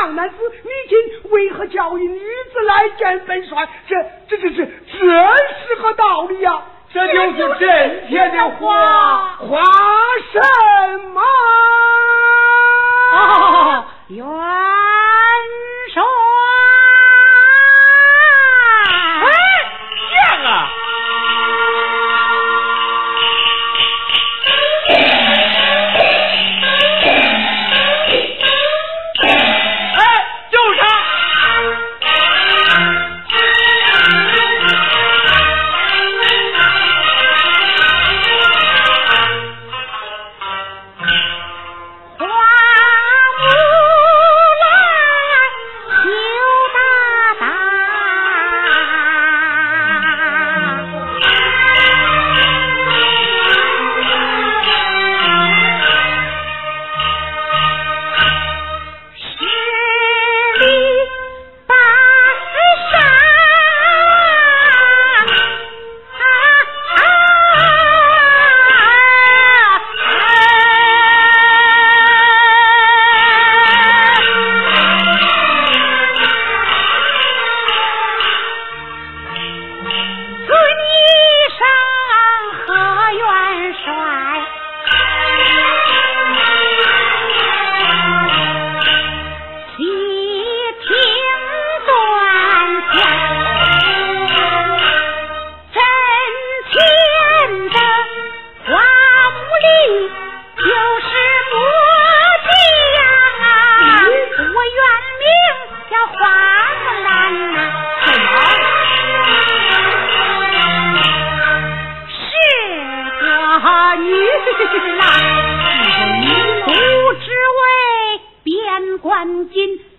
唐男子，你今为何叫一女子来见本帅？这这这这这是何道理呀、这就是朕天的话话。话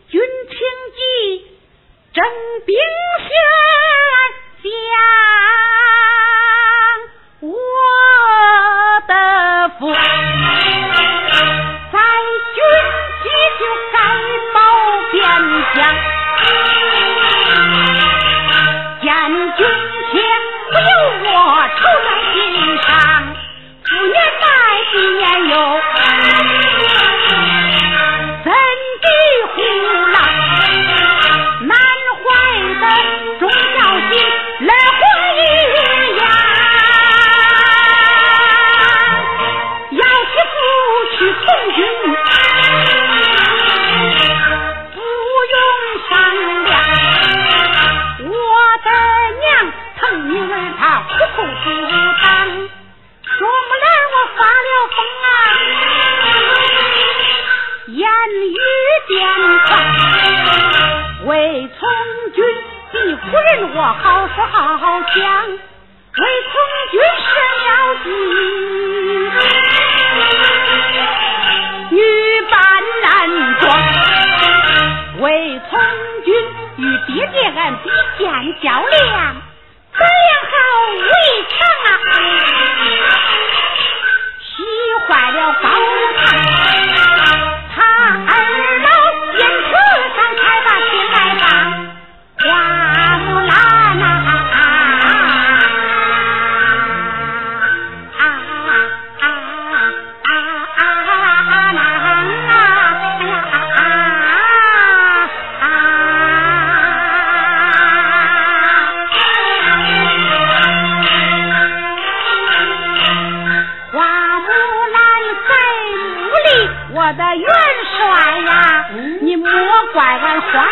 军情急，征兵宣将，我的父在军机就该保边疆，见军情不由我愁在心上，五年来几年有。我好说好讲为从军设了计女扮男装为从军与爹爹俺比肩较量我的元帅呀，你莫怪俺慌。